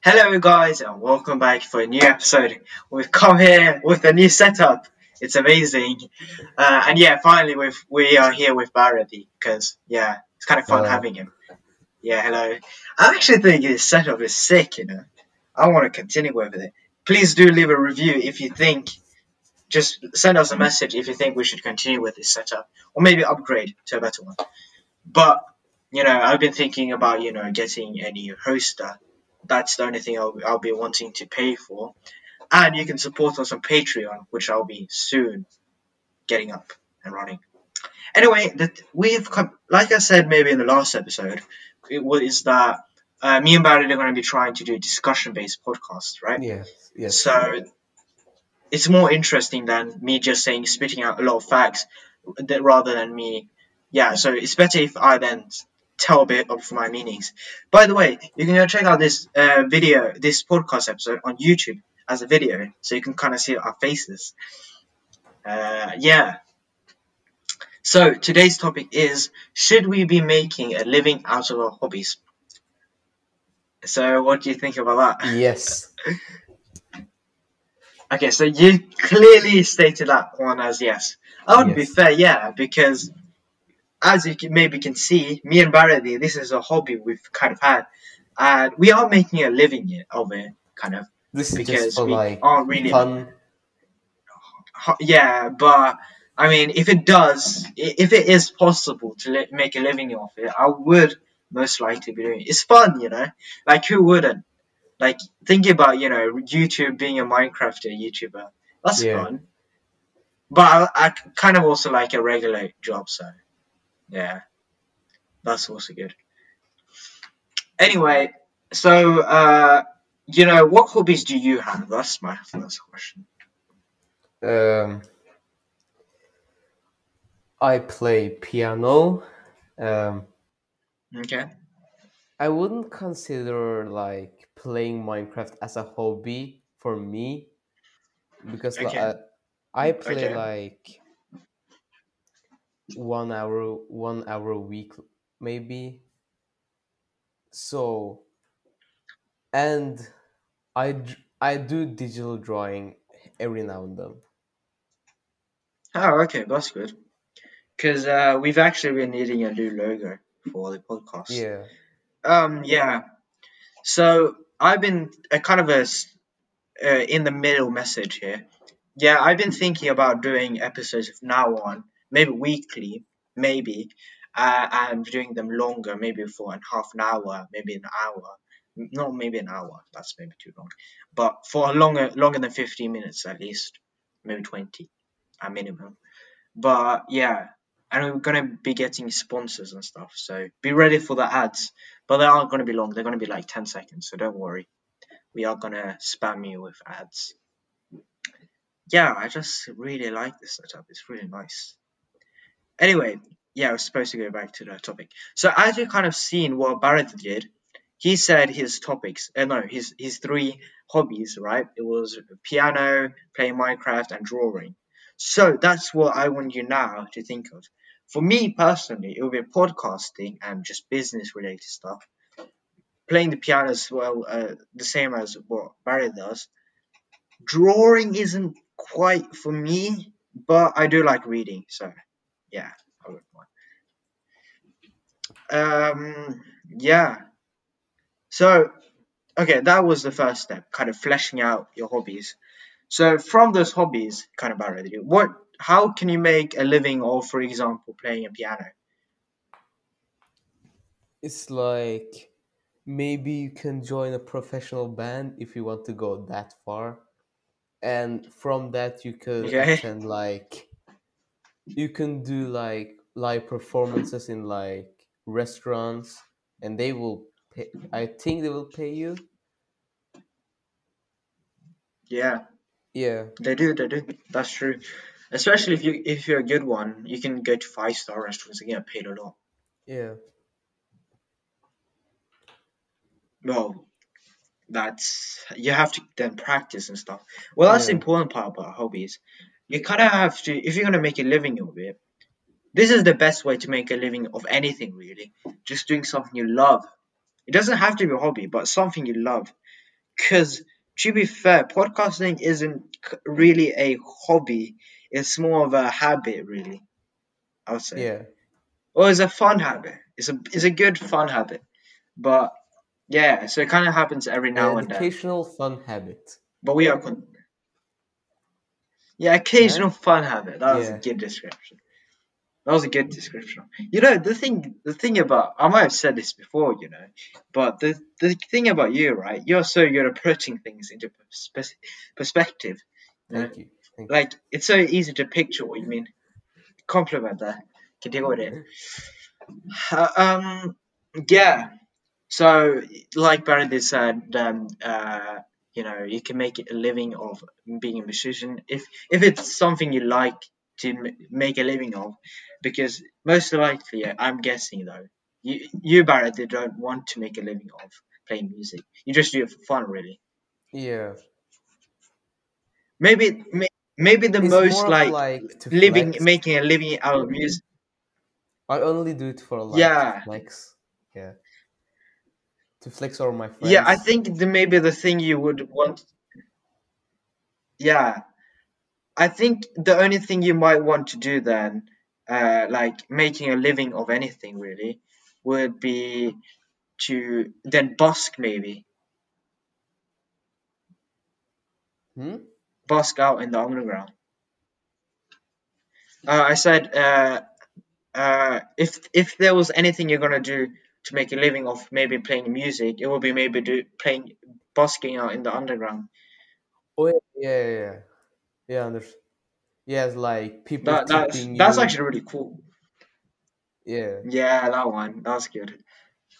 Hello guys and welcome back for a new episode. We've come here with a new setup. It's amazing. Uh, and yeah, finally we we are here with Barrett because yeah, it's kind of fun Hello. having him. Yeah, hello. I actually think his setup is sick, you know. I want to continue with it. Please do leave a review if you think just send us a message if you think we should continue with this setup or maybe upgrade to a better one. But you know, I've been thinking about you know getting a new hoster. That's the only thing I'll, I'll be wanting to pay for. And you can support us on Patreon, which I'll be soon getting up and running. Anyway, that we've come, like I said maybe in the last episode, it was that uh, me and Barry are going to be trying to do discussion-based podcasts, right? Yes, yes. So it's more interesting than me just saying spitting out a lot of facts rather than me yeah so it's better if i then tell a bit of my meanings. By the way you can go check out this uh, video this podcast episode on youtube as a video so you can kind of see our faces. Uh, yeah. So today's topic is should we be making a living out of our hobbies? So what do you think about that? Yes. Okay, so you clearly stated that one as yes. I would be fair, yeah, because as you can, maybe can see, me and Barry, this is a hobby we've kind of had, and we are making a living it- of it, kind of, This is because just for we like aren't really, fun. yeah, but I mean, if it does, if it is possible to li- make a living off it, I would most likely be doing it. It's fun, you know, like who wouldn't? Like thinking about you know YouTube being a Minecrafter YouTuber, that's Yeah. fun. But I, I kind of also like a regular job, so yeah, that's also good. Anyway, so uh, you know, what hobbies do you have? That's my first question. Um, I play piano. Um, Okay. I wouldn't consider like playing Minecraft as a hobby for me because Okay. I, I play Okay. like one hour one hour a week maybe. So and i i do digital drawing every now and then. Oh, okay, that's good. Because uh, we've actually been needing a new logo for the podcast. Yeah. Um, yeah. So I've been a kind of a uh, in the middle message here. Yeah, I've been thinking about doing episodes from now on, maybe weekly, maybe, uh, and doing them longer, maybe for an half an hour, maybe an hour. Not maybe an hour. That's maybe too long. But for a longer, longer than fifteen minutes at least, maybe twenty, at minimum. But yeah, and we're gonna be getting sponsors and stuff. So be ready for the ads. But they aren't gonna be long. They're gonna be like ten seconds. So don't worry. We are gonna spam you with ads. Yeah, I just really like this setup. It's really nice. Anyway, yeah, I was supposed to go back to the topic. So as you kind of seen what Barrett did, he said his topics. Uh, no, his his three hobbies. Right? It was piano, playing Minecraft, and drawing. So that's what I want you now to think of. For me personally, it would be podcasting and just business related stuff. Playing the piano as well, uh, the same as what Barry does. Drawing isn't quite for me, but I do like reading, so yeah, I wouldn't. Um, yeah. So, okay, that was the first step, kind of fleshing out your hobbies. So from those hobbies, kind of Barry, what, how can you make a living, or for example, playing a piano? It's like maybe you can join a professional band if you want to go that far. And from that you could Okay. attend like you can do like live performances in like restaurants and they will pay I think they will pay you. Yeah, Yeah. they do, they do. That's true. Especially if you if you're a good one, you can go to five star restaurants and get paid a lot. Yeah. Well, that's you have to then practice and stuff. Well, that's the important part about hobbies. You kind of have to if you're gonna make a living of it. This is the best way to make a living of anything, really. Just doing something you love. It doesn't have to be a hobby, but something you love. because to be fair, podcasting isn't really a hobby. It's more of a habit, really. I would say. Yeah. Or it's a fun habit. It's a it's a good fun habit. But yeah, so it kind of happens every now An and then. educational fun habit. But we are. Con- yeah, occasional fun habit. That was Yeah. a good description. That was a good description. You know the thing. The thing about I might have said this before, you know, but the the thing about you, right? You're so good at putting things into perspe- perspective. you? Thank you. Thank you. Like it's so easy to picture what you mean. Compliment there. Can take with it. Uh, um. Yeah. So, like Barry said, um, uh, you know, you can make a living of being a musician if if it's something you like to m- make a living of, because most likely, I'm guessing though, you you Barrett, they don't want to make a living of playing music. You just do it for fun, really. Yeah. Maybe may- maybe the It's most like, like living, flex. making a living out of mm-hmm. music. I only do it for like Yeah. flex. Yeah. To flex over my friends. Yeah, I think the, maybe the thing you would want. Yeah, I think the only thing you might want to do then, uh, like making a living of anything really, would be to then busk maybe. Hmm? Busk out in the underground. Uh, I said, uh, uh, if if there was anything you're gonna do to make a living of maybe playing music, it would be maybe do playing busking out in the underground. Oh yeah, yeah, yeah, yeah. Yeah, under- yeah, it's like people That that's that's actually really cool. Yeah. Yeah, that one. That was good.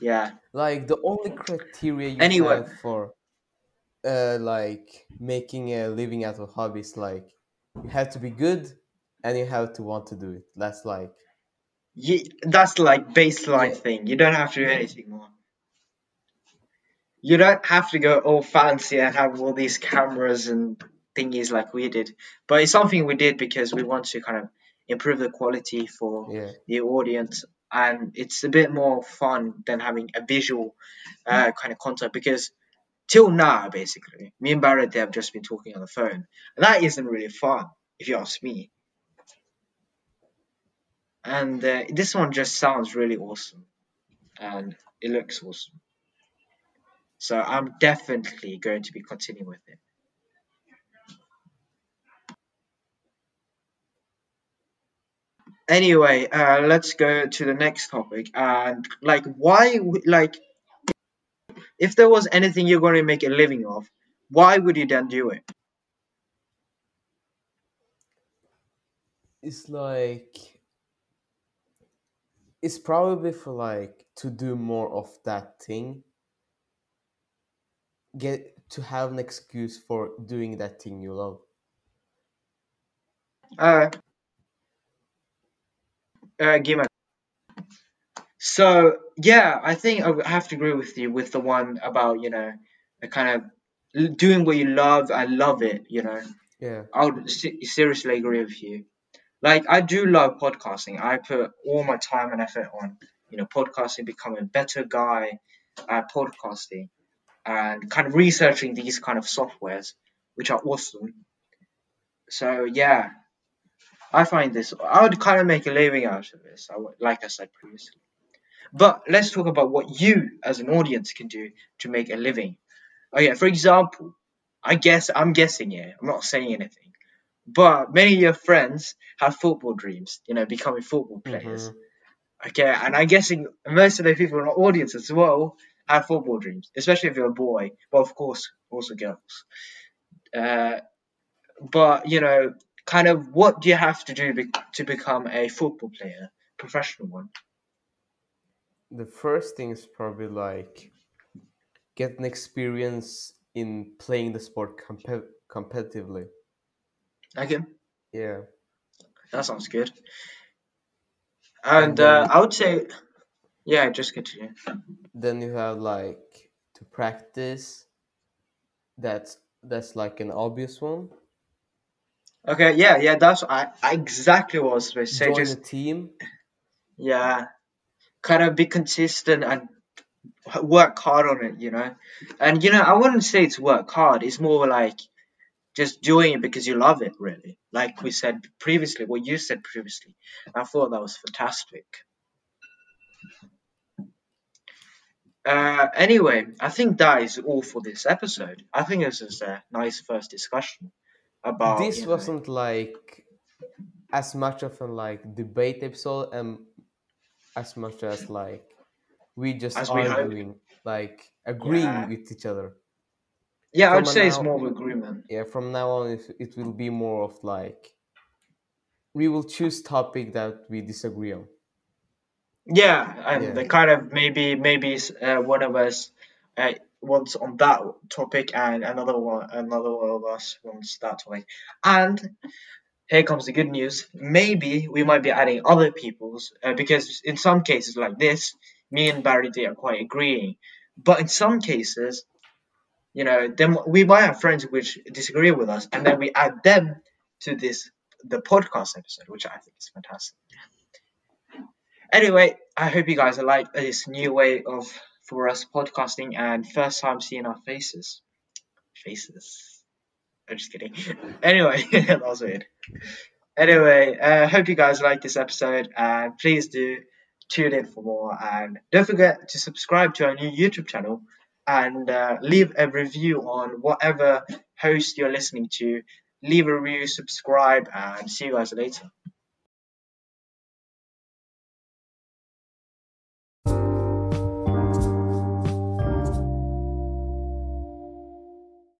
Yeah. Like the only criteria you Anyway. have for uh like making a living out of hobbies like you have to be good and you have to want to do it. That's like Ye that's like baseline thing. You don't have to do anything more. You don't have to go all fancy and have all these cameras and thingies like we did. But it's something we did because we want to kind of improve the quality for yeah. the audience and it's a bit more fun than having a visual uh, kind of content because till now basically me and Barrett have just been talking on the phone and that isn't really fun if you ask me and uh, this one just sounds really awesome. And it looks awesome. So I'm definitely going to be continuing with it. Anyway uh, let's go to the next topic. And like why like if there was anything you're going to make a living of why would you then do it? It's like it's probably for like to do more of that thing. Get to have an excuse for doing that thing you love. uh, uh Gima. so yeah i think i have to agree with you with the one about you know the kind of doing what you love i love it you know Yeah. I would se- seriously agree with you. Like I do love podcasting. I put all my time and effort on, you know, podcasting, becoming a better guy at podcasting, and kind of researching these kind of softwares, which are awesome. So yeah, I find this. I would kind of make a living out of this. I would, like I said previously. But let's talk about what you, as an audience, can do to make a living. Okay, for example, I guess I'm guessing here. I'm not saying anything. But many of your friends have football dreams, you know, becoming football players. Mhm. Okay, and I'm guessing most of the people in the audience as well have football dreams, especially if you're a boy. but of course, also girls. Uh, but you know, kind of, what do you have to do be- to become a football player, professional one? The first thing is probably like get an experience in playing the sport compe- competitively. Okay, Yeah. that sounds good. And And uh, I would say, yeah, just continue. Then you have like to practice. That's that's like an obvious one. Okay, yeah, yeah, that's I, I exactly what I was supposed to say. Join Just a team. yeah, kind of be consistent and work hard on it, you know. And you know, I wouldn't say it's work hard. It's more like just doing it because you love it, really. Like we said previously, what you said previously. I thought that was fantastic. Uh, anyway, I think that is all for this episode. I think this is a nice first discussion about. this wasn't like as much of a like debate episode and as much as like we just arguing like agreeing Yeah. with each other yeah, I would say it's more of agreement. yeah from now on it, it will be more of like we will choose topic that we disagree on Yeah, and Yeah. the kind of maybe maybe uh, one of us uh, wants on that topic, and another one another one of us wants that topic. And here comes the good news. Maybe we might be adding other people's uh, because in some cases like this, me and Barry they are quite agreeing. But in some cases, you know, then we might have friends which disagree with us, and then we add them to this the podcast episode, which I think is fantastic. Anyway, I hope you guys like this new way of for us podcasting and first time seeing our faces. Faces. I'm just kidding. Anyway, that was weird. Anyway, uh, hope you guys like this episode and please do tune in for more and don't forget to subscribe to our new YouTube channel and uh, leave a review on whatever host you're listening to. Leave a review, subscribe, and see you guys later.